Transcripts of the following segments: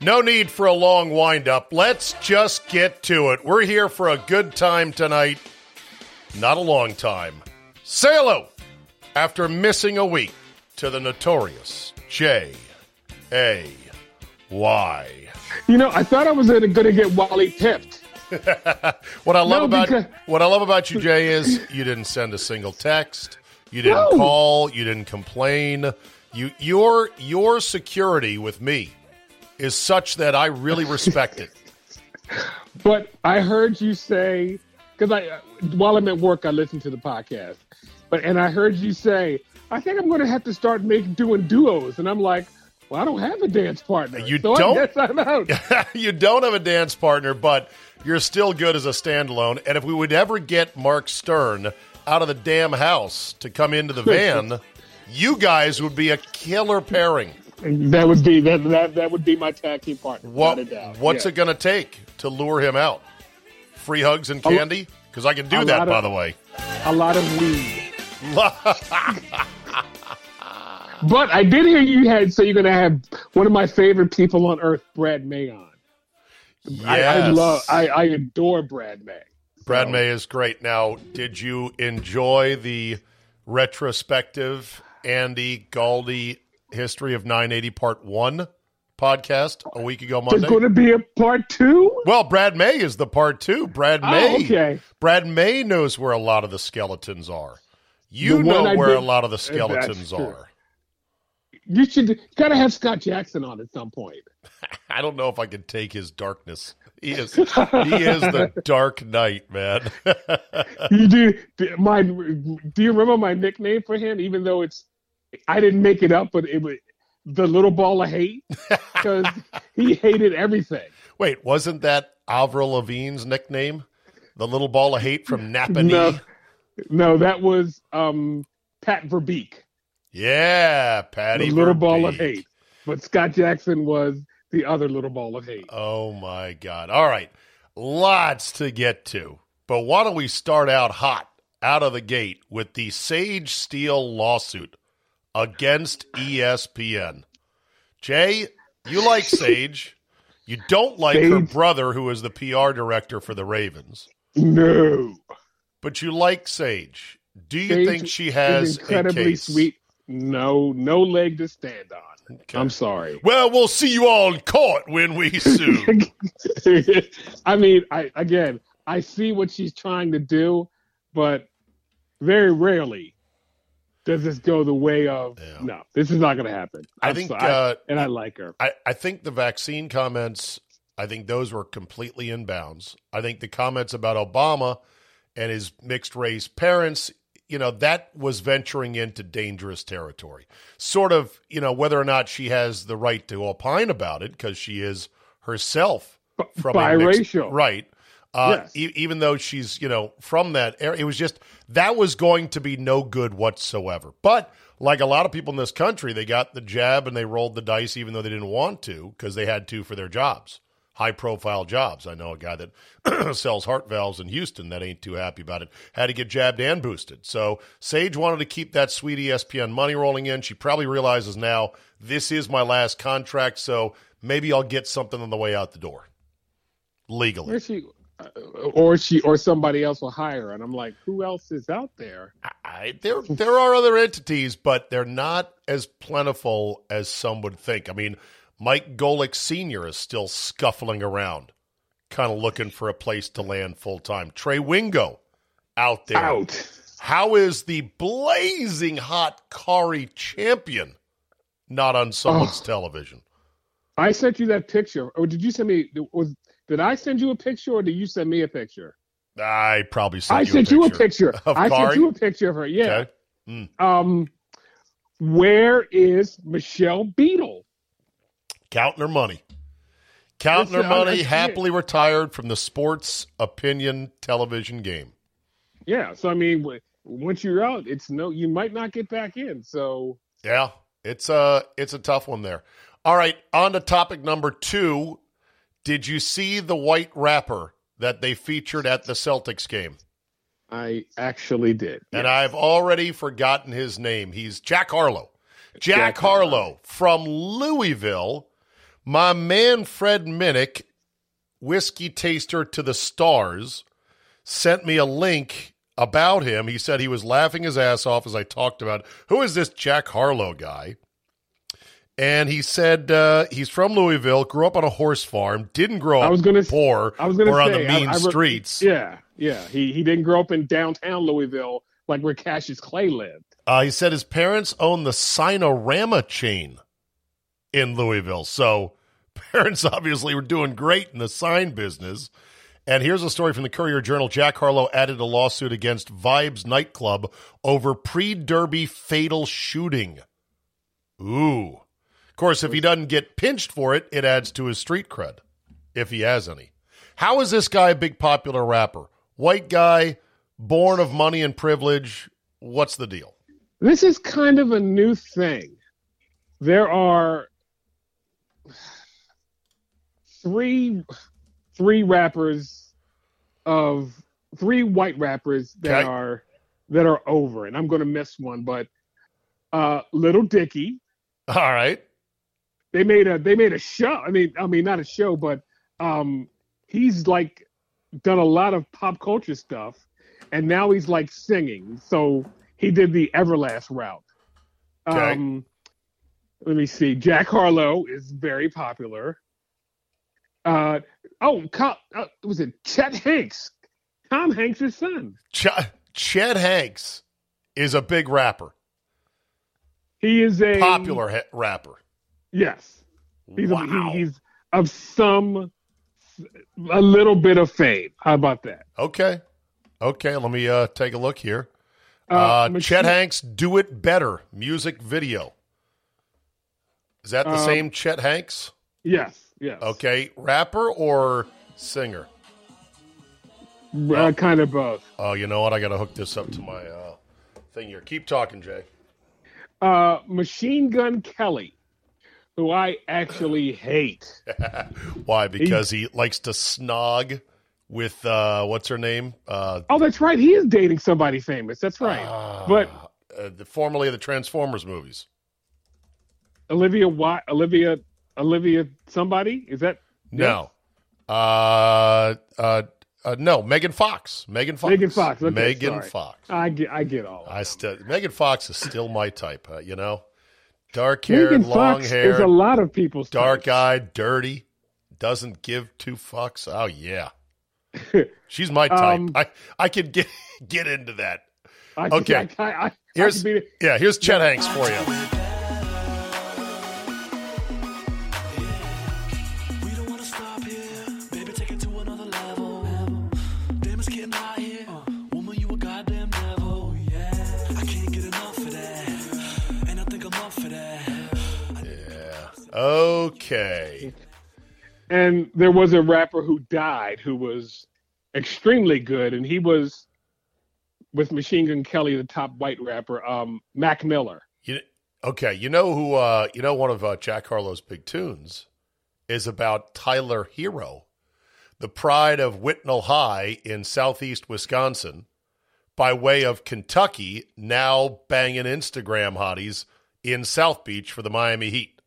No need for a long windup. Let's just get to it. We're here for a good time tonight, not a long time. Say hello after missing a week to the notorious J A Y. You know, I thought I was going to get Wally pipped. What I love No, about because- what I love about you, Jay, is you didn't send a single text. You didn't No. call. You didn't complain. You your your security with me is such that I really respect it. But I heard you say because I while I'm at work, I listen to the podcast. But and I heard you say, I think I'm going to have to start making doing duos, and I'm like, well, I don't have a dance partner. You so don't? I guess I'm out. you don't have a dance partner, but you're still good as a standalone. And if we would ever get Mark Stern out of the damn house to come into the van, you guys would be a killer pairing. That would be that that that would be my tag team partner. What, without a doubt. what's Yeah. it going to take to lure him out? Free hugs and candy? Because I can do that, lot by the way. A lot of weed. But I did hear you had so you're going to have one of my favorite people on earth, Brad May on. I, I love, I, I adore Brad May. Brad May is great. Now, did you enjoy the retrospective Andy Galdi History of 980 Part 1 podcast a week ago Monday. There's going to be a part two. Well, Brad May is the part two. Brad Oh, May. okay. Brad May knows where a lot of the skeletons are. You know where did- a lot of the skeletons are. You should got to have Scott Jackson on at some point. I don't know if I can take his darkness. He is he is the dark knight, man. You do my. Do you remember my nickname for him? Even though it's, I didn't make it up, but it was the little ball of hate because he hated everything. Wait, wasn't that Avril Lavigne's nickname? The little ball of hate from Napa No, no, that was um, Pat Verbeek, Yeah, Patty. the little ball of hate. But Scott Jackson was the other little ball of hate. Oh my God. All right. Lots to get to. But why don't we start out hot out of the gate with the Sage Steele lawsuit against ESPN? Jay, you like Sage. You don't like her brother, who is the PR director for the Ravens, No, but you like Sage. Do you Sage think she has a incredibly case? sweet. No, no leg to stand on. Okay. I'm sorry. Well, we'll see you all in court when we sue. I mean, I again, I see what she's trying to do, but very rarely does this go the way of Yeah. no. This is not going to happen. I I'm think, so- uh, and I like her. I, I think the vaccine comments, I think those were completely in bounds. I think the comments about Obama and his mixed race parents, you know, that was venturing into dangerous territory. Sort of, you know, whether or not she has the right to opine about it because she is herself from a mixed- Biracial. right? Uh, Yes. e- even though she's, you know, from that area, it was just that was going to be no good whatsoever. But like a lot of people in this country, they got the jab and they rolled the dice, even though they didn't want to, because they had to for their jobs, high profile jobs. I know a guy that sells heart valves in Houston that ain't too happy about it. Had to get jabbed and boosted. So Sage wanted to keep that sweet ESPN money rolling in. She probably realizes now this is my last contract, so maybe I'll get something on the way out the door legally. Where's she? Uh, or she or somebody else will hire. And I'm like, who else is out there? I, there, there are other entities, but they're not as plentiful as some would think. I mean, Mike Golic Sr. is still scuffling around, kind of looking for a place to land full time. Trey Wingo out there. Out. How is the blazing hot Cari Champion not on someone's Oh. television? I sent you that picture, or did you send me? Was did I send you a picture, or did you send me a picture? I probably sent I you sent a you a picture. I Cari? sent you a picture of her. Yeah. Okay. Um, where is Michelle Beadle? Counting her money. Counting her Listen, I- I money, happily retired from the sports opinion television game. Yeah. So I mean, once you're out, it's no. You might not get back in. So Yeah, it's a it's a tough one there. All right, on to topic number two. Did you see the white rapper that they featured at the Celtics game? I actually did. And Yeah. I've already forgotten his name. He's Jack Harlow. Jack, Jack Harlow. Harlow. from Louisville. My man Fred Minnick, whiskey taster to the stars, sent me a link about him. He said he was laughing his ass off as I talked about who is this Jack Harlow guy? And he said uh, he's from Louisville, grew up on a horse farm, didn't grow up I was gonna poor I was to or say on the I- mean I re- streets. Yeah, yeah. He he didn't grow up in downtown Louisville like where Cassius Clay lived. Uh, he said his parents own the Signarama chain in Louisville. So parents obviously were doing great in the sign business. And here's a story from the Courier Journal. Jack Harlow added a lawsuit against Vibes nightclub over pre-derby fatal shooting. Ooh. Of course, if he doesn't get pinched for it, it adds to his street cred, if he has any. How is this guy a big popular rapper? White guy, born of money and privilege. What's the deal? This is kind of a new thing. There are three three rappers of three white rappers that Okay. are that are over, and I'm going to miss one, but uh, Little Dicky. All right. They made a they made a show. I mean, I mean not a show, but um, he's like done a lot of pop culture stuff, and now he's like singing. So he did the Everlast route. Okay. Um, let me see. Jack Harlow is very popular. Uh, oh, uh, was it Chet Hanks? Tom Hanks' son. Ch- Chet Hanks is a big rapper, He is a popular he- rapper. Yes, he's wow. he, he's of some a little bit of fame. How about that? okay. Okay. Let me uh, take a look here. Uh, Machine- Chet Hanks, Do It Better music video. Is that the Um, same Chet Hanks? Yes, yes. Okay. Rapper or singer? Uh, kind of both. Oh, you know what? I got to hook this up to my uh, thing here. Keep talking, Jay. Uh, Machine Gun Kelly, who I actually hate. Why? Because he likes to snog with, uh, what's her name? Uh, Oh, that's right. He is dating somebody famous. That's right. but uh, the, formerly of the Transformers movies. Olivia Watt, Olivia, Olivia, somebody is that? No. Uh, uh, uh, no, Megan Fox. Megan Fox. Megan Fox. Okay, Megan sorry. Fox. I get, I get all. I still Megan Fox is still my type. Uh, you know, dark haired, Megan long hair, is a lot of people. dark eyed, dirty, doesn't give two fucks. Oh yeah, she's my type. Um, I I could get get into that. I, Okay. I, I, Here's I could be, yeah. Here's Chet Hanks for you. Okay. and there was a rapper who died who was extremely good, and he was with Machine Gun Kelly, the top white rapper, um, Mac Miller. You okay? You know who? Uh, you know one of uh, Jack Harlow's big tunes is about Tyler Herro, the pride of Whitnall High in southeast Wisconsin, by way of Kentucky, now banging Instagram hotties in South Beach for the Miami Heat.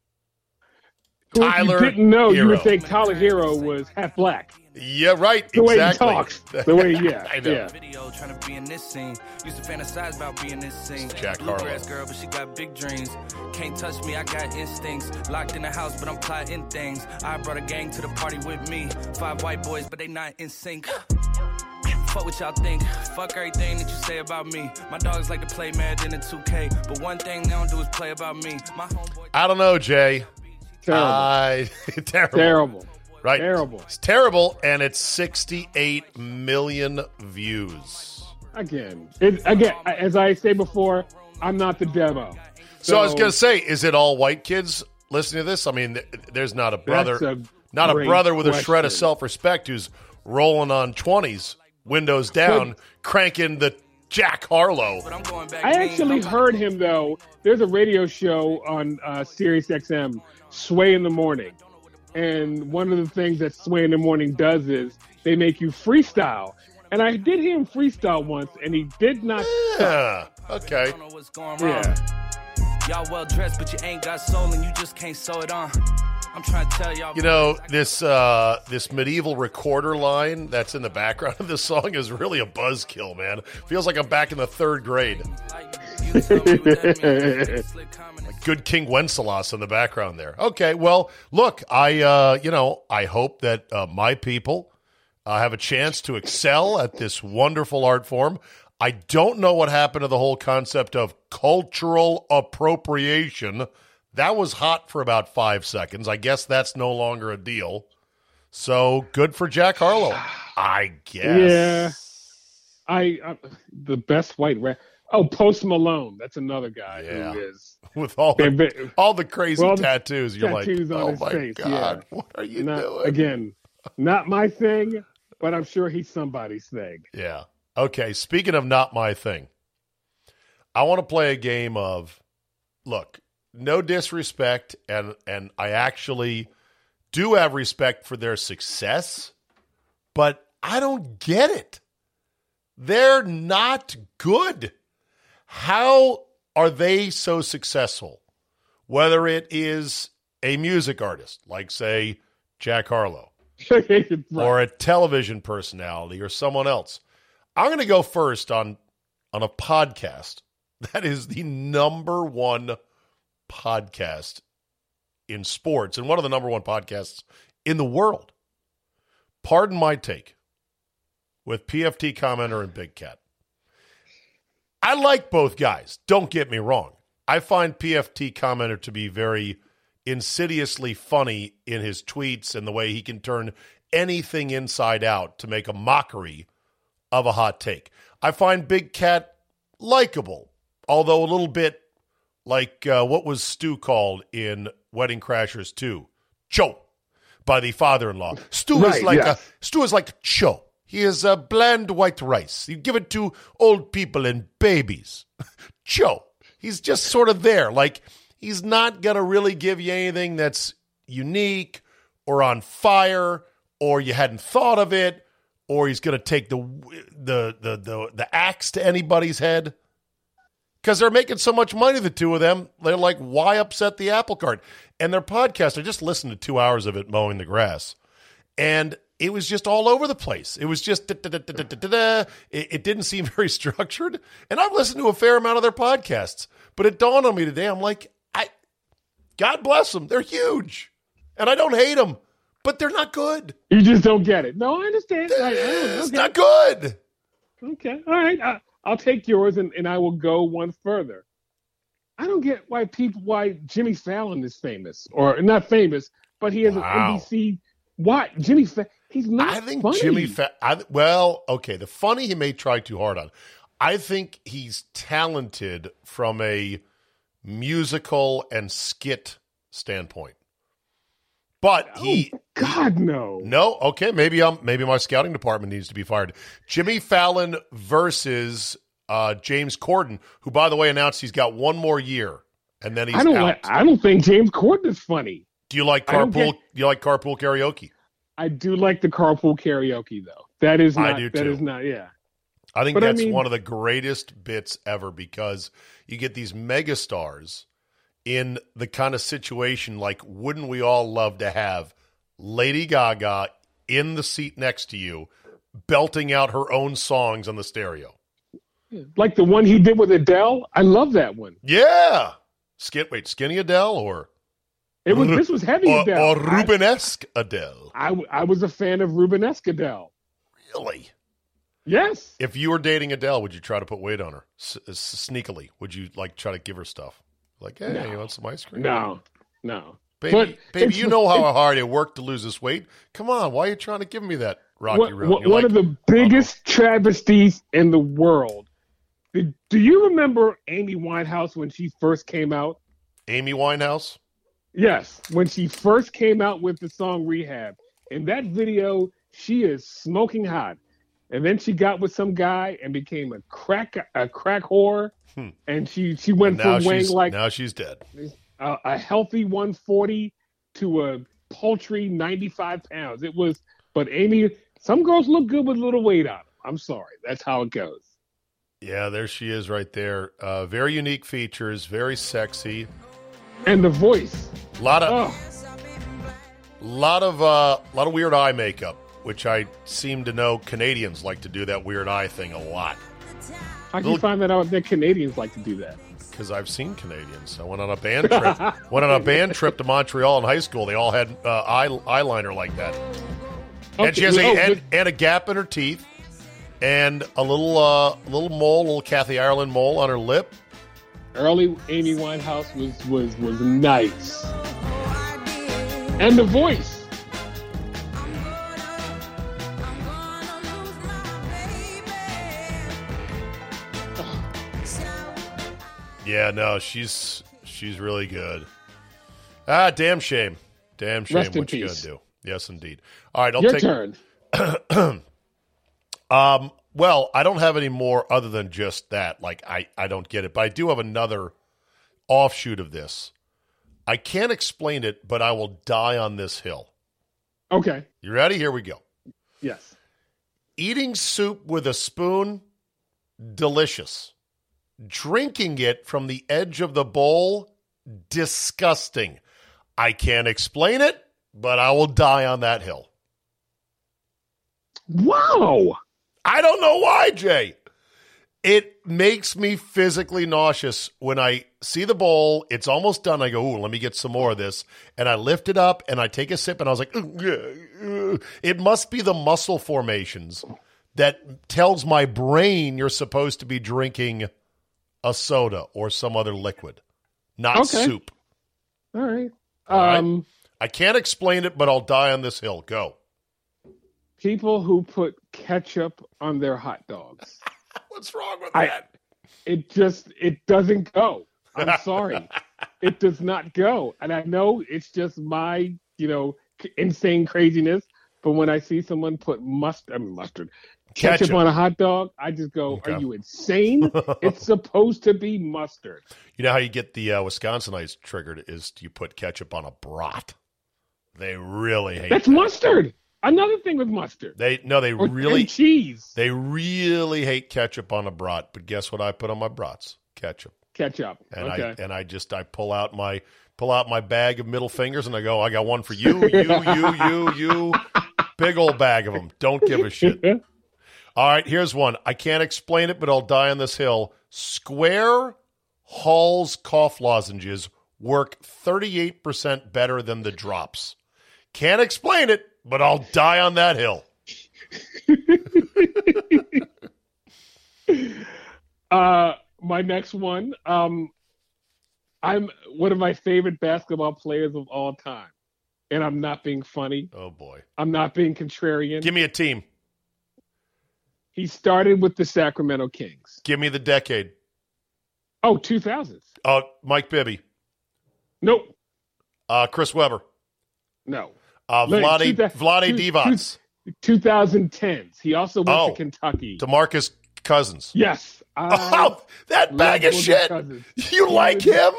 Who, Tyler if you didn't know, you would think Tyler Herro was half black. Yeah, right. The way he talks. The way, yeah, I know. yeah. Video trying to be in this scene. Used to fantasize about being this scene. Jack Bluegrass Harlow. girl, but she got big dreams. Can't touch me, I got instincts. Locked in the house, but I'm plotting things. I brought a gang to the party with me. Five white boys, but they not in sync. Fuck what y'all think. Fuck everything that you say about me. My dogs like to play Madden and 2K, but one thing they don't do is play about me. My homeboy. I don't know, Jay. Terrible. I- terrible. terrible. Right. Terrible. It's terrible, and it's 68 million views. Again, it, again, as I say before, I'm not the demo. So, I was going to say, is it all white kids listening to this? I mean, there's not a brother, a not a brother with a shred of self-respect who's rolling on 20s, windows down, cranking the Jack Harlow. I'm going back I mean. actually heard him though. There's a radio show on uh, Sirius XM, Sway in the Morning, and one of the things that Sway in the Morning does is they make you freestyle. And I did hear him freestyle once, and he did not. Yeah. Okay. don't know what's going wrong. Yeah, Y'all well dressed, but you ain't got soul and you just can't sew it on. I'm trying to tell y'all. You know this uh, this medieval recorder line that's in the background of this song is really a buzzkill, man. Feels like I'm back in the third grade. Good King Wenceslas in the background there. Okay, well, look, I uh, you know I hope that uh, my people uh, have a chance to excel at this wonderful art form. I don't know what happened to the whole concept of cultural appropriation. That was hot for about five seconds. I guess that's no longer a deal. So good for Jack Harlow, I guess. yeah. I, I the best white rap. Oh, Post Malone. That's another guy Yeah. who is With all the Big- all the crazy the tattoos, you're tattoos like, oh my face, god, yeah. what are you not doing? again, not my thing, but I'm sure he's somebody's thing. Yeah. Okay. Speaking of not my thing, I want to play a game of look, no disrespect, and and I actually do have respect for their success, but I don't get it. They're not good. How are they so successful? Whether it is a music artist, like say Jack Harlow, Right. or a television personality or someone else. I'm going to go first on on a podcast that is the number one podcast in sports and one of the number one podcasts in the world. Pardon my take with PFT commenter and Big Cat. I like both guys. Don't get me wrong. I find PFT commenter to be very insidiously funny in his tweets and the way he can turn anything inside out to make a mockery of a hot take. I find Big Cat likable, although a little bit like uh, what was Stu called in Wedding Crashers 2? Cho by the father-in-law. Stu is like yes. a Stu is like Cho. He is a bland white rice. You give it to old people and babies. Joe, He's just sort of there. Like he's not going to really give you anything that's unique or on fire or you hadn't thought of it or he's going to take the the the the the axe to anybody's head because they're making so much money. The two of them, they're like, why upset the apple cart? And their podcast, I just listened to two hours of it mowing the grass, and it was just all over the place. It was just da, da, da. It, it didn't seem very structured. And I've listened to a fair amount of their podcasts, but it dawned on me today. I'm like, I, God bless them, they're huge, and I don't hate them, but they're not good. You just don't get it. No, I understand. I, I don't, It's okay. not good. Okay. All right. I, I'll take yours and, and I will go one further. I don't get why people why Jimmy Fallon is famous or not famous, but he has Wow. an NBC. Why Jimmy? Fa- he's not. I think funny. Jimmy. Fa- I, well, okay. The funny he may try too hard on. I think he's talented from a musical and skit standpoint, but he God no. no. Okay, maybe I'm maybe my scouting department needs to be fired. Jimmy Fallon versus uh, James Corden, who by the way announced he's got one more year and then he's I don't out. like. I don't think James Corden is funny. do you like carpool? get- do you like carpool karaoke? I do like the carpool karaoke though. That is I not. do, That too. is not. Yeah. I think But I that's mean- one of the greatest bits ever because you get these megastars in the kind of situation like wouldn't we all love to have Lady Gaga in the seat next to you, belting out her own songs on the stereo. Like the one he did with Adele. I love that one. Yeah. Skin, wait, Skinny Adele or It was this was heavy or, Adele. or Rubenesque Adele? I, I, was a fan of Rubenesque Adele. Really? Yes. If you were dating Adele, would you try to put weight on her S- sneakily? Would you like try to give her stuff? Like, hey, No. you want some ice cream? No. No. Baby, But baby, you know how hard it worked to lose this weight. Come on, why are you trying to give me that Rocky What- Road? what- one like- of the biggest travesties in the world. Did, do you remember Amy Winehouse when she first came out? Amy Winehouse. Yes, when she first came out with the song Rehab. In that video, she is smoking hot. And then she got with some guy and became a crack a crack whore. Hmm. And she she went from weighing like now she's dead. a, a healthy 140 to a paltry 95 pounds. It was, but Amy, some girls look good with a little weight on them. I'm sorry, that's how it goes. Yeah, there she is right there. Uh, very unique features, very sexy. And the voice, A lot of oh, lot of uh, lot of weird eye makeup, which I seem to know Canadians like to do that weird eye thing a lot. how do you find that out that Canadians like to do that? Because I've seen Canadians. I went on a band trip. went on a band trip to Montreal in high school. They all had uh, eye, eyeliner like that, and she has a oh, and, and a gap in her teeth, and a little uh, little mole, little Kathy Ireland mole on her lip. Early Amy Winehouse was was was nice, and the voice. Yeah, no, she's she's really good. Ah, damn shame, damn shame. Rest what you gonna do? Yes, indeed. All right, I'll Your take. turn. Um, well, I don't have any more other than just that. Like, I, I don't get it, but I do have another offshoot of this. I can't explain it, but I will die on this hill. Okay. You ready? Here we go. Yes. Eating soup with a spoon, delicious. Drinking it from the edge of the bowl, disgusting. I can't explain it, but I will die on that hill. Wow. I don't know why, Jay. It makes me physically nauseous when I see the bowl. It's almost done. I go, ooh, let me get some more of this. And I lift it up and I take a sip and I was like, it must be the muscle formations that tells my brain you're supposed to be drinking a soda or some other liquid, not Okay. soup. All right. All right. Um, I can't explain it, but I'll die on this hill. Go. People who put ketchup on their hot dogs. What's wrong with I- that? It just it doesn't go. I'm sorry. it does not go. And I know it's just my, you know, insane craziness, but when I see someone put mustard, I mean mustard, ketchup, Ketchup. on a hot dog, I just go, Okay. "Are you insane? it's supposed to be mustard." You know how you get the uh, Wisconsinites triggered is you put ketchup on a brat. They really hate That's that. mustard. Another thing with mustard. They no, they Or, really cheese. they really hate ketchup on a brat. But guess what? I put on my brats? Ketchup. Ketchup. And okay. I and I just I pull out my pull out my bag of middle fingers and I go, I got one for you, you, you, you, you. Big old bag of them. Don't give a shit. All right, here's one. I can't explain it, but I'll die on this hill. Square Hall's cough lozenges work 38% better than the drops. Can't explain it, but I'll die on that hill. Uh, my next one. Um, I'm one of my favorite basketball players of all time, and I'm not being funny. Oh boy. I'm not being contrarian. Give me a team. he started with the Sacramento Kings. Give me the decade. Oh, 2000s. Oh, Mike Bibby. Nope. Uh, Chris Webber. No. Uh, Vlade, Divac. 2010s. He also went Oh. to Kentucky. DeMarcus Cousins. yes. Oh, that bag of Boogie shit. Cousins. You like him?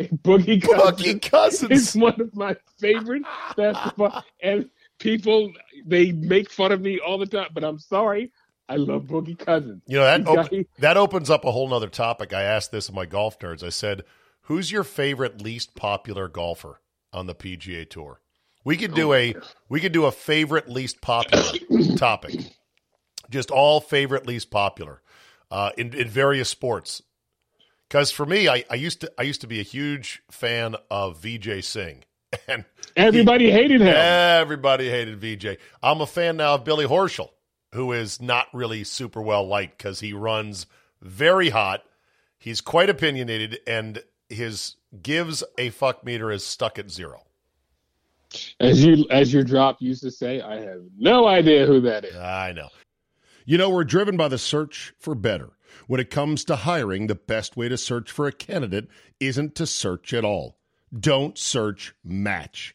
Boogie Cousins. Boogie Cousins. is one of my favorite basketball. And people they make fun of me all the time, but I'm sorry. I love Boogie Cousins. You know that op- that opens up a whole nother topic. I asked this of my golf nerds. I said, "Who's your favorite least popular golfer on the PGA Tour?" We could do a we could do a favorite least popular topic. Just all favorite least popular uh, in in various sports. Because for me, I, I used to I used to be a huge fan of Vijay Singh, and Everybody hated him. everybody hated Vijay. I'm a fan now of Billy Horschel, who is not really super well liked because he runs very hot. He's quite opinionated, and his gives a fuck meter is stuck at zero. As you as your drop used to say, I have no idea who that is. I know. You know, we're driven by the search for better. When it comes to hiring, the best way to search for a candidate isn't to search at all. Don't search, match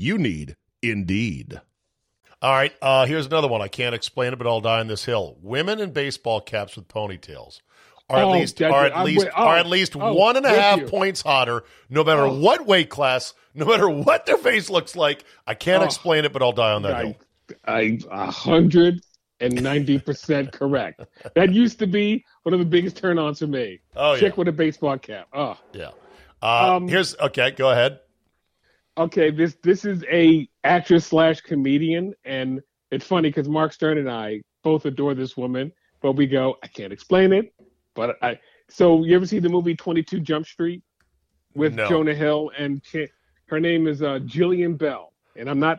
You need Indeed. All right, uh, here's another one. I can't explain it, but I'll die on this hill. Women in baseball caps with ponytails are Oh, at least are at least with- oh, are at least oh, one and a with half you. points hotter, no matter Oh. what weight class, no matter what their face looks like. I can't Oh. explain it, but I'll die on that hill. I, I a hundred and ninety percent correct. That used to be one of the biggest turn-ons for me. Oh, yeah. Chick with a baseball cap. Oh, Yeah. Uh, Um, here's okay. Go ahead. Okay. This this is a actress slash comedian, and it's funny because Mark Stern and I both adore this woman, but we go, I can't explain it. But I so you ever see the movie Twenty Two Jump Street with No. Jonah Hill and Ch- her name is uh, Jillian Bell, and I'm not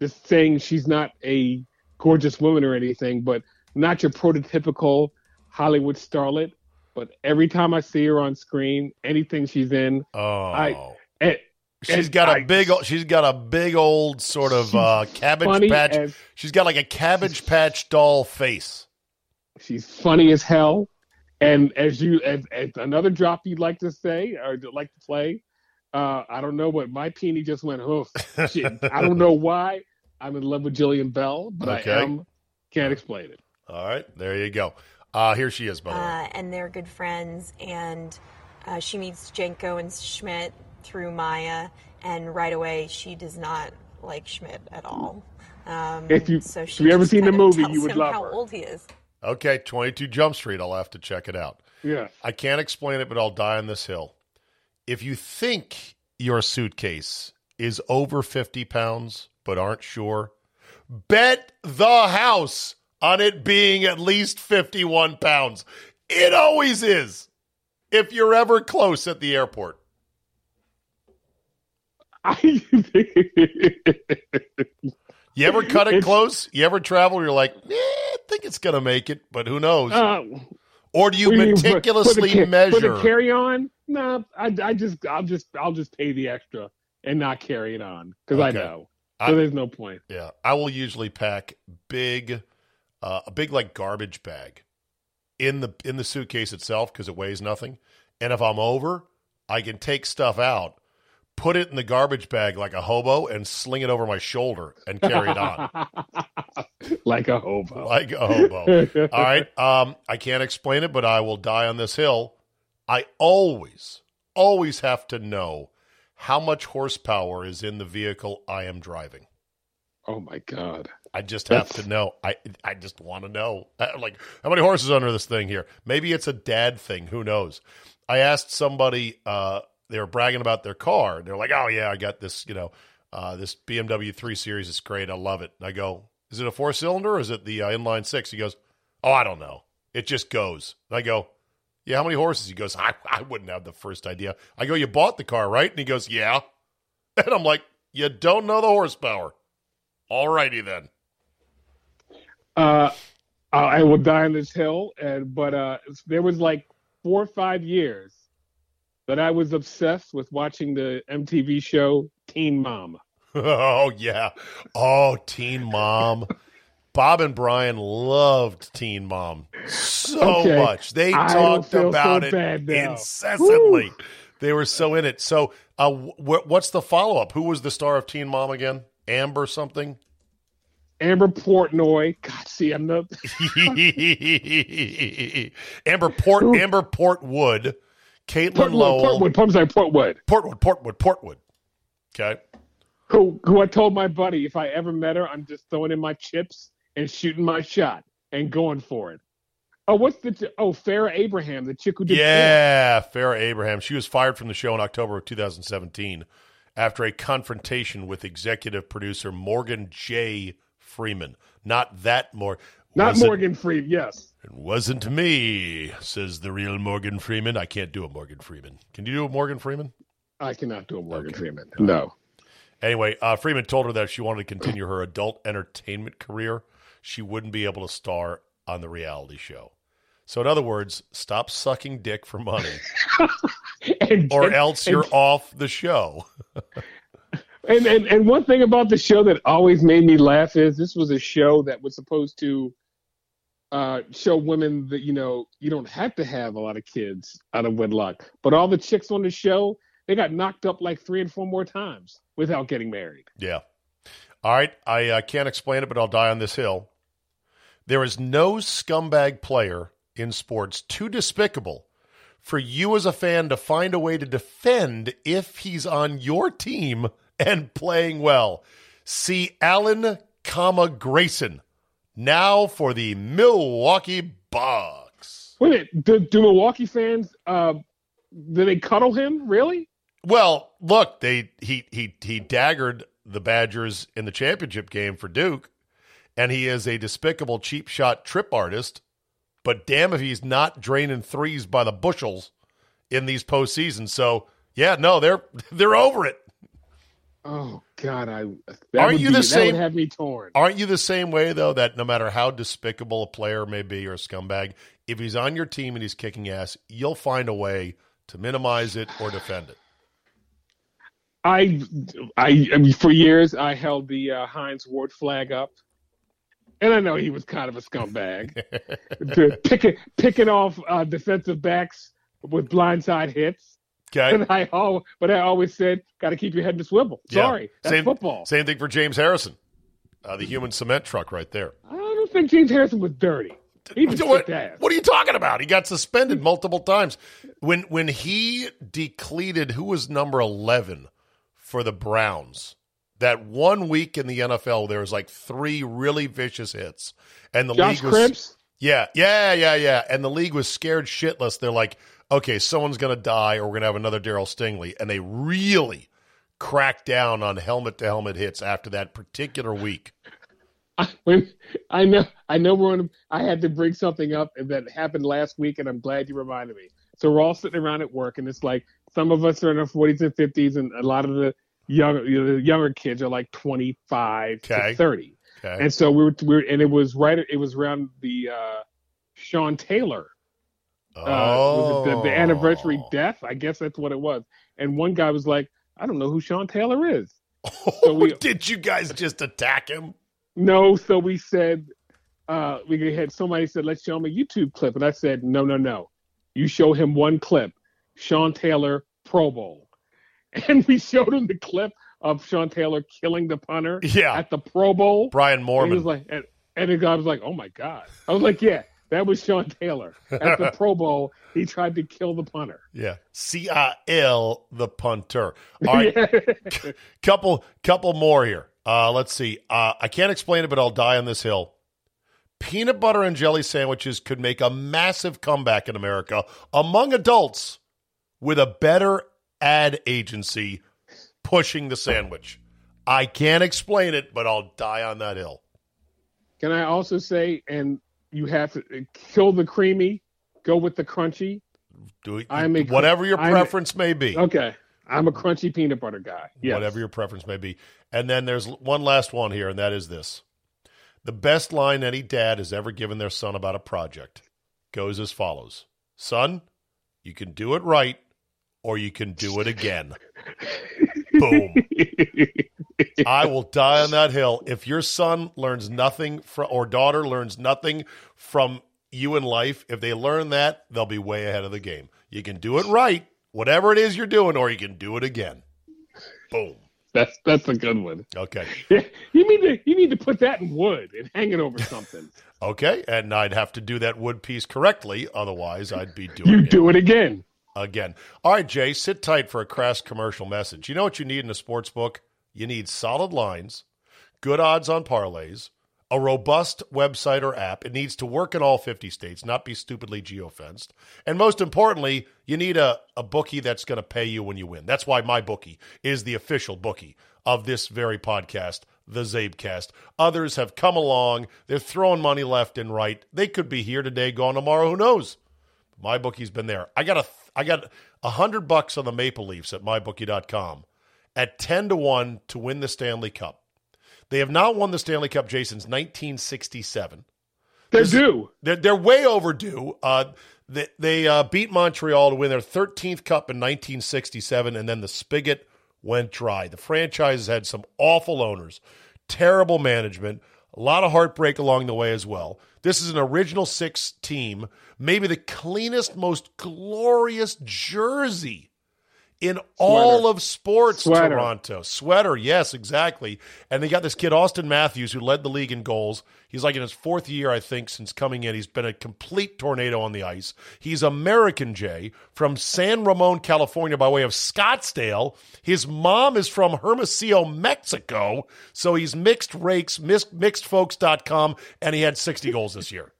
just saying she's not a gorgeous woman or anything, but not your prototypical Hollywood starlet. But every time I see her on screen, anything she's in, Oh, eh, she's and got a big. o- She's got a big old sort of uh, cabbage patch. as- she's got like a cabbage patch doll face. she's funny as hell. And as you, as, as another drop you'd like to say or like to play, uh, I don't know what my peenie just went hoof. Shit, I don't know why. I'm in love with Jillian Bell, but Okay. I am can't explain it. All right, there you go. Uh, here she is, by the way. uh, and they're good friends. And uh, she meets Jenko and Schmidt through Maya, and right away she does not like Schmidt at all. Um, If you- so if you ever seen the movie, you would him love how her. old he is. Okay, 22 Jump Street. I'll have to check it out. Yeah. I can't explain it, but I'll die on this hill. If you think your suitcase is over 50 pounds but aren't sure, bet the house on it being at least 51 pounds. It always is. If you're ever close at the airport. I, You ever cut it It's- close? You ever travel? You're like, eh, I think it's gonna make it, but who knows? uh, or do you what mean, for- meticulously the, ca- measure? for the carry on? No, I, I just, I'll just, I'll just pay the extra and not carry it on because I Okay. know. I- there's no point. Yeah, I will usually pack big, uh, a big like garbage bag in the in the suitcase itself because it weighs nothing. And if I'm over, I can take stuff out, put it in the garbage bag like a hobo, and sling it over my shoulder and carry it on like a hobo. like a hobo. All right, um, I can't explain it, but I will die on this hill. I always, always have to know how much horsepower is in the vehicle I am driving. Oh my god. I just have to know. I I just want to know. Uh, Like how many horses under this thing here? Maybe it's a dad thing. Who knows? I asked somebody. Uh, they were bragging about their car. They're like, "Oh yeah, I got this. You know, uh, this BMW 3 Series is great. I love it." And I go, "Is it a four cylinder or is it the uh, inline six? He goes, "Oh, I don't know. It just goes." And I go, "Yeah, how many horses?" He goes, "I I wouldn't have the first idea." I go, "You bought the car, right?" And he goes, "Yeah." And I'm like, "You don't know the horsepower." All righty then. Uh, I will die on this hill. And but uh, there was like four or five years that I was obsessed with watching the MTV show Teen Mom. Oh yeah. Oh, Teen Mom. Bob and Brian loved Teen Mom so Okay. much. They I talked feel so about it incessantly. Woo. They were so in it. So, uh, wh- what's the follow up? Who was the star of Teen Mom again? Amber something. Amber Portnoy. God, see, I'm not. Amber Port. Amber Portwood. Caitlin Portwood, Lowell. Portwood, I'm sorry, Portwood. Portwood. Portwood. Portwood. Okay. Who, who I told my buddy if I ever met her, I'm just throwing in my chips and shooting my shot and going for it. Oh, what's the oh Farrah Abraham, the chick who did Yeah, Farrah Abraham. She was fired from the show in October of 2017 after a confrontation with executive producer Morgan J. Freeman. Not that more. not Morgan Freeman. Yes, It wasn't me, says the real Morgan Freeman. I can't do a Morgan Freeman. Can you do a Morgan Freeman? I cannot do a Morgan Freeman. No, Anyway, uh, Freeman told her that if she wanted to continue her adult entertainment career, she wouldn't be able to star on the reality show. So, in other words, stop sucking dick for money, and, or and- else you're off the show. And, and and one thing about the show that always made me laugh is this was a show that was supposed to uh, show women that you know you don't have to have a lot of kids out of wedlock, but all the chicks on the show they got knocked up like three and four more times without getting married. Yeah. All right. I uh, can't explain it, but I'll die on this hill. There is no scumbag player in sports too despicable for you as a fan to find a way to defend if he's on your team and playing well. See Allen, comma Grayson now for the Milwaukee Bucks. Wait a minute, do, do Milwaukee fans uh, do they cuddle him really? Well, look, they he he he daggered the Badgers in the championship game for Duke, and he is a despicable cheap shot trip artist. But damn if he's not draining threes by the bushels in these postseasons. So yeah, no, they're they're over it. Oh God, I Aren't you be- the same- have me torn. Aren't you the same way though? That no matter how despicable a player may be or a scumbag, if he's on your team and he's kicking ass, you'll find a way to minimize it or defend it. I, I, I mean, for years I held the uh, Hines Ward flag up, and I know he was kind of a scumbag, to picking picking off uh, defensive backs with blindside hits. Okay. And I all, but I always said, got to keep your head in the swivel. Yeah. Sorry, that's same, football. Same thing for James Harrison, uh, the human cement truck right there. I don't think James Harrison was dirty. He just What, what are you talking about? He got suspended multiple times. When when he decleated who was number eleven for the Browns, that one week in the NFL, there was like three really vicious hits, and the Josh league was Cribbs. yeah, yeah, yeah, yeah, and the league was scared shitless. They're like, okay, someone's gonna die, or we're gonna have another Darryl Stingley, and they really cracked down on helmet to helmet hits after that particular week. I, I know, I know we're on. I had to bring something up that happened last week, and I'm glad you reminded me. So we're all sitting around at work, and it's like some of us are in our 40s and 50s, and a lot of the younger, you know, the younger kids are like 25 Okay. to 30. Okay, And so we were, we were, and it was right. It was around the uh, Sean Taylor uh, was it the, the anniversary Oh. death. I guess that's what it was. And one guy was like, "I don't know who Sean Taylor is." So we- Did you guys just attack him? No, so we said uh, we had somebody said, "Let's show him a YouTube clip," and I said, "No, no, no. You show him one clip, Sean Taylor Pro Bowl," and we showed him the clip of Sean Taylor killing the punter Yeah. at the Pro Bowl. Brian And he Moorman. was like, and, and the guy was like, "Oh my god!" I was like, "Yeah, that was Sean Taylor at the Pro Bowl. He tried to kill the punter." yeah, C I L the punter. All right, Yeah. couple couple more here. Uh, let's see. Uh, I can't explain it, but I'll die on this hill. Peanut butter and jelly sandwiches could make a massive comeback in America among adults with a better ad agency pushing the sandwich. I can't explain it, but I'll die on that hill. Can I also say, and you have to uh, kill the creamy, go with the crunchy. Do it, I'm a- whatever your I'm preference may be. Okay. I'm a crunchy peanut butter guy. Yes. whatever your preference may be. And then there's one last one here, and that is this. The best line any dad has ever given their son about a project goes as follows Son, you can do it right or you can do it again. Boom. I will die on that hill. If your son learns nothing from, or daughter learns nothing from you in life, if they learn that, they'll be way ahead of the game. You can do it right, whatever it is you're doing, or you can do it again. Boom. That's that's a good one. Okay. Yeah, you need to you need to put that in wood and hang it over something. Okay. And I'd have to do that wood piece correctly. Otherwise, I'd be doing you it do it again. Again. All right, Jay, sit tight for a crass commercial message. You know what you need in a sports book? You need solid lines, good odds on parlays, a robust website or app. It needs to work in all 50 states, not be stupidly geofenced. And most importantly, you need a, a bookie that's going to pay you when you win. That's why my bookie is the official bookie of this very podcast, the Zabecast. Others have come along. They're throwing money left and right. They could be here today, gone tomorrow. Who knows? My bookie's been there. I got a I got a hundred bucks on the Maple Leafs at mybookie.com at ten to one to win the Stanley Cup. They have not won the Stanley Cup, Jason, since 1967. They're due. They're, they're way overdue. Uh, they they uh, beat Montreal to win their 13th cup in 1967, and then the spigot went dry. The franchise has had some awful owners, terrible management, a lot of heartbreak along the way as well. This is an original six team, maybe the cleanest, most glorious jersey in all of sports Sweater. Toronto. Sweater, yes, exactly. And they got this kid, Auston Matthews, who led the league in goals. He's like in his fourth year, I think, since coming in. He's been a complete tornado on the ice. He's American Jay from San Ramon, California, by way of Scottsdale. His mom is from Hermosillo, Mexico. So he's mixed rakes, mixed, mixedfolks.com, and he had 60 goals this year.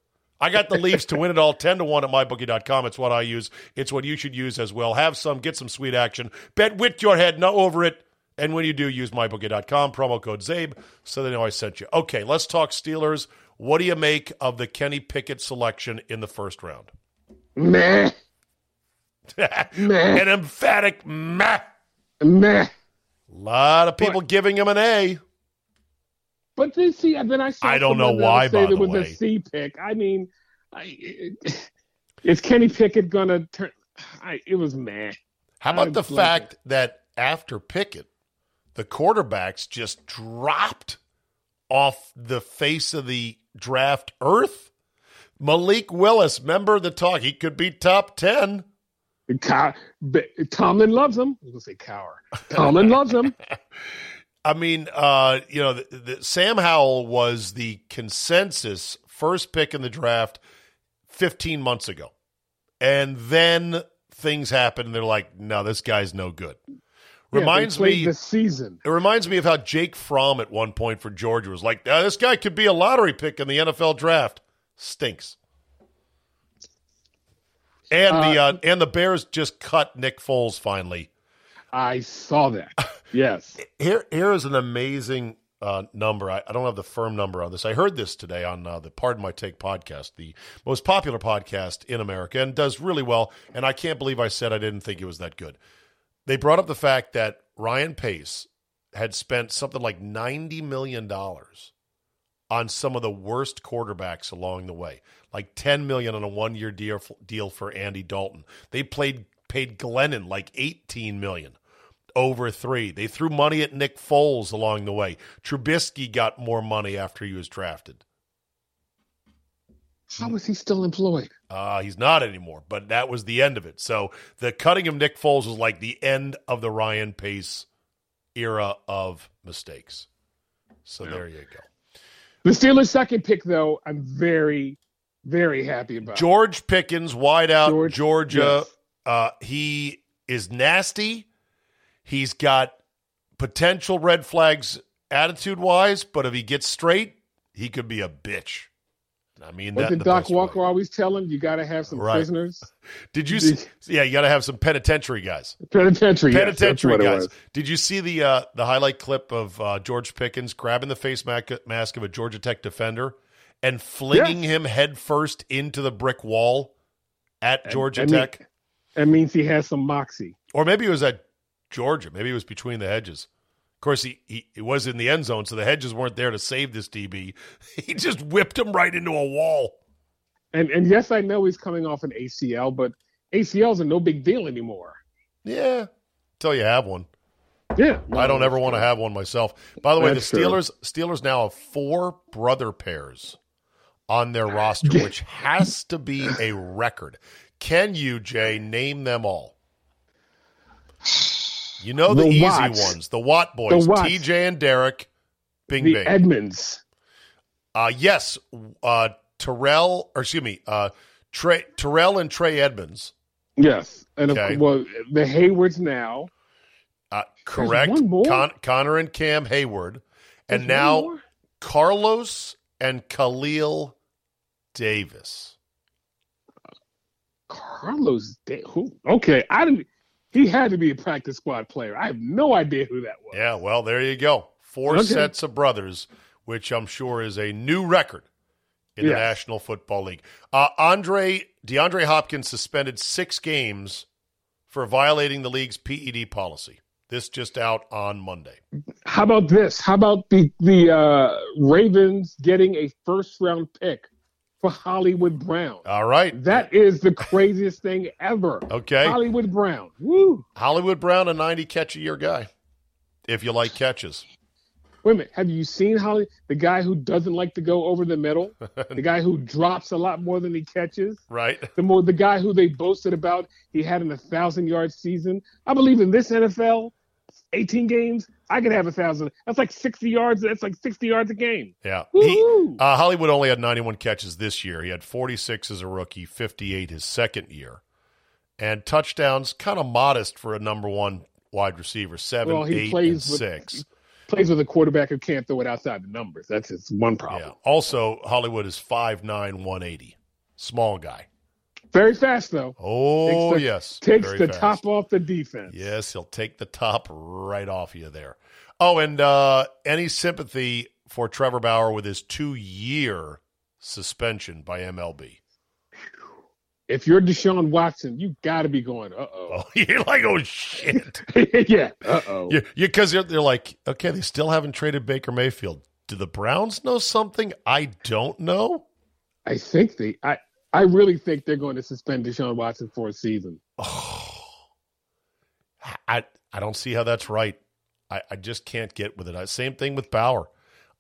I got the Leafs to win it all 10 to 1 at mybookie.com. It's what I use. It's what you should use as well. Have some, get some sweet action. Bet with your head, not over it. And when you do, use mybookie.com, promo code ZABE, so they know I sent you. Okay, let's talk Steelers. What do you make of the Kenny Pickett selection in the first round? Meh, meh. An emphatic meh. meh. A lot of people giving him an A. But then see, and then I saw I don't know why, say by the was way. a C pick. I mean, I, is Kenny Pickett gonna turn? I, it was meh. How about I the fact that after Pickett, the quarterbacks just dropped off the face of the draft earth? Malik Willis, remember the talk? He could be top 10. Cow, Tomlin loves him. I was gonna say Cowher. Tomlin loves him. I mean, uh, you know, the, the, Sam Howell was the consensus first pick in the draft 15 months ago. And then things happen and they're like, no, this guy's no good. Reminds yeah, me the season. It reminds me of how Jake Fromm at one point for Georgia was like, "Ah, this guy could be a lottery pick in the NFL draft. Stinks. And the uh, and the Bears just cut Nick Foles finally. I saw that. Yes. Here here is an amazing uh, number. I, I don't have the firm number on this. I heard this today on uh, the Pardon My Take podcast, the most popular podcast in America, and does really well. And I can't believe I said I didn't think it was that good. They brought up the fact that Ryan Pace had spent something like ninety million dollars on some of the worst quarterbacks along the way, like ten million on a one-year deal deal for Andy Dalton. They played paid Glennon like eighteen million over three. They threw money at Nick Foles along the way. Trubisky got more money after he was drafted. How is he still employed? Uh, he's not anymore, but that was the end of it. So the cutting of Nick Foles was like the end of the Ryan Pace era of mistakes. So there you go. The Steelers' second pick, though, I'm very, very happy about. George Pickens, wide out, George- Georgia. yes. Uh, he is nasty. He's got potential red flags attitude wise, but if he gets straight, he could be a bitch. I mean, What that in did the Doc Walker way. always tell him? You got to have some Right. prisoners. Did you see? Yeah, you got to have some penitentiary guys. Penitentiary. penitentiary it guys. Did you see the uh, the highlight clip of uh, George Pickens grabbing the face mask of a Georgia Tech defender and flinging Yes. him headfirst into the brick wall at Georgia I mean- Tech? That means he has some moxie. Or maybe it was at Georgia. Maybe it was between the hedges. Of course, he, he, he was in the end zone, so the hedges weren't there to save this DB. He just whipped him right into a wall. And and yes, I know he's coming off an ACL, but ACLs are no big deal anymore. Yeah, until you have one. Yeah, I don't ever want to have one myself. By the way, the true. Steelers Steelers now have four brother pairs on their roster, which has to be a record. Can you, Jay, name them all? You know the, The easy Watts. ones, the Watt boys, Watts. TJ and Derek. Bing The bing. Edmunds. uh, yes, uh, Terrell, or excuse me, uh, Trey, Terrell and Trey Edmonds. Yes, and of Okay. well, the Heywards now. Uh, correct. Con- Connor and Cam Heyward, and There's now? Carlos and Khalil Davis. Carlos. Da- who? Okay, I didn't. He had to be a practice squad player. I have no idea who that was. Yeah, well, there you go. Four Okay. sets of brothers, which I'm sure is a new record in the National Football League. Uh, Andre DeAndre Hopkins suspended six games for violating the league's PED policy. This just out on Monday. How about this? How about the the uh, Ravens getting a first round pick for Hollywood Brown? All right. That is the craziest thing ever. Okay. Hollywood Brown. Woo. Hollywood Brown, a 90 catch a year guy, if you like catches. Wait a minute. Have you seen Holly? The guy who doesn't like to go over the middle, the guy who drops a lot more than he catches, Right? the more the guy who they boasted about he had an a thousand yard season. I believe in this NFL, 18 games, I could have a thousand. That's like 60 yards. That's like 60 yards a game. Yeah. He, uh, Hollywood only had 91 catches this year. He had 46 as a rookie, 58 his second year. And touchdowns, kind of modest for a number one wide receiver, seven, Well, eight, plays and with- six. Plays with a quarterback who can't throw it outside the numbers. That's his one problem. Yeah. Also, Hollywood is 5'9", 180. Small guy. Very fast though. Oh, Takes the- yes. Takes Very the fast. top off the defense. Yes, he'll take the top right off you there. Oh, and uh, any sympathy for Trevor Bauer with his two-year suspension by MLB? If you're Deshaun Watson, you got to be going. Uh Oh, you're like, oh shit. yeah. Uh oh. Yeah, because they're, they're like, okay, they still haven't traded Baker Mayfield. Do the Browns know something I don't know? I think they. I. I really think they're going to suspend Deshaun Watson for a season. I I don't see how that's right. I, I just can't get with it. I, same thing with Bauer.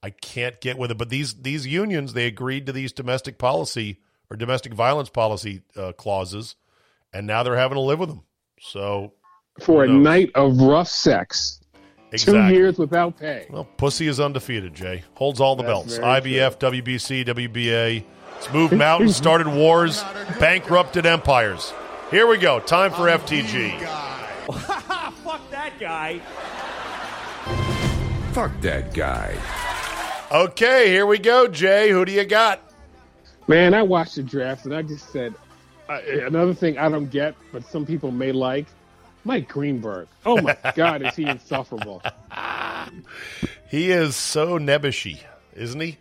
I can't get with it. But these these unions, they agreed to these domestic policy or domestic violence policy uh, clauses, and now they're having to live with them. So For a knows? night of rough sex, exactly. two years without pay. Well, pussy is undefeated, Jay. Holds all the That's belts. IBF, WBC, WBA. It's moved mountains, started wars, bankrupted empires. Here we go. Time for FTG. Fuck that guy. Fuck that guy. Okay, here we go, Jay. Who do you got? Man, I watched the draft and I just said uh, another thing I don't get, but some people may like. Mike Greenberg. Oh my God, is he insufferable? He is so nebbishy, isn't he?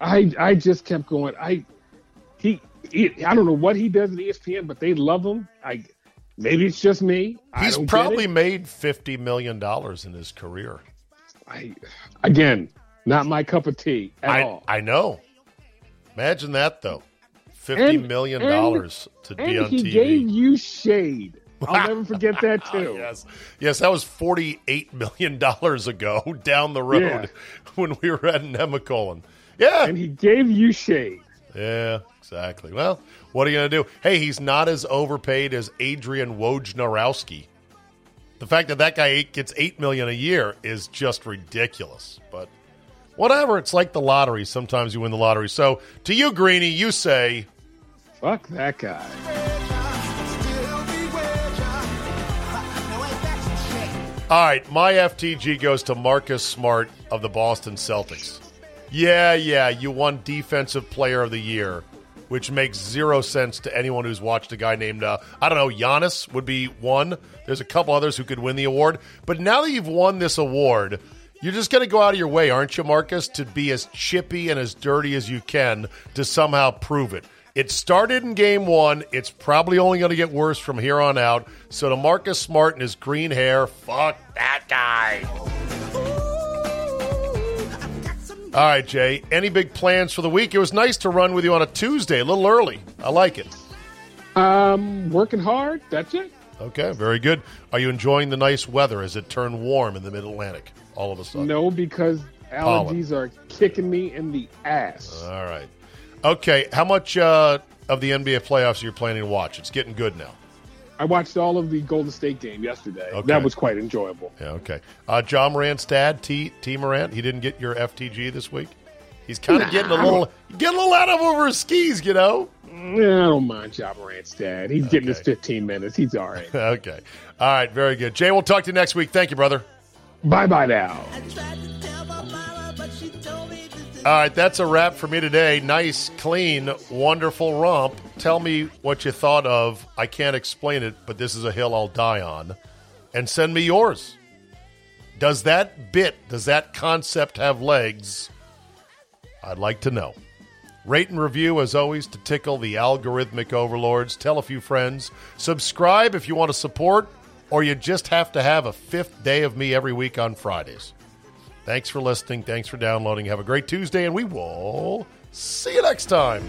I I just kept going. I he, he I don't know what he does at ESPN, but they love him. I maybe it's just me. He's probably made fifty million dollars in his career. I again not my cup of tea at I, all. I know. Imagine that though. Fifty And- million dollars to be and on he TV. gave you shade. I'll never forget that too. Yes, yes, that was forty-eight million dollars ago down the road Yeah. when we were at Nemacolin. Yeah, And he gave you shade. yeah, exactly. Well, what are you going to do? Hey, he's not as overpaid as Adrian Wojnarowski. The fact that that guy gets eight million a year is just ridiculous. But whatever, it's like the lottery. Sometimes you win the lottery. So to you, Greeny, you say Fuck that guy. All right, my FTG goes to Marcus Smart of the Boston Celtics. Yeah, yeah, you won Defensive Player of the Year, which makes zero sense to anyone who's watched a guy named, uh, I don't know, Giannis would be one. There's a couple others who could win the award. But now that you've won this award, you're just going to go out of your way, aren't you, Marcus, to be as chippy and as dirty as you can to somehow prove it. It started in game one. It's probably only going to get worse from here on out. So to Marcus Smart and his green hair, fuck that guy. All right, Jay. Any big plans for the week? It was nice to run with you on a Tuesday, a little early. I like it. Um, working hard. That's it. Okay, very good. Are you enjoying the nice weather as it turned warm in the Mid Atlantic all of a sudden? No, because allergies are kicking me in the ass. All right. Okay, how much uh, of the NBA playoffs are you planning to watch? It's getting good now. I watched all of the Golden State game yesterday. Okay. That was quite enjoyable. Yeah, okay. Uh, Ja Morant's dad, T. T. Morant, he didn't get your FTG this week. He's kind of getting a little, getting a little out of over his skis, you know. Yeah, I don't mind Ja Morant's dad. He's getting his 15 minutes. He's all right. Okay. All right. Very good. Jay, we'll talk to you next week. Thank you, brother. bye bye now. All right. That's a wrap for me today. Nice, clean, wonderful romp. Tell me what you thought of. I can't explain it, but this is a hill I'll die on. And send me yours. Does that bit, does that concept have legs? I'd like to know. Rate and review, as always, to tickle the algorithmic overlords. Tell a few friends. Subscribe if you want to support, or you just have to have a fifth day of me every week on Fridays. Thanks for listening. Thanks for downloading. Have a great Tuesday, and we will see you next time.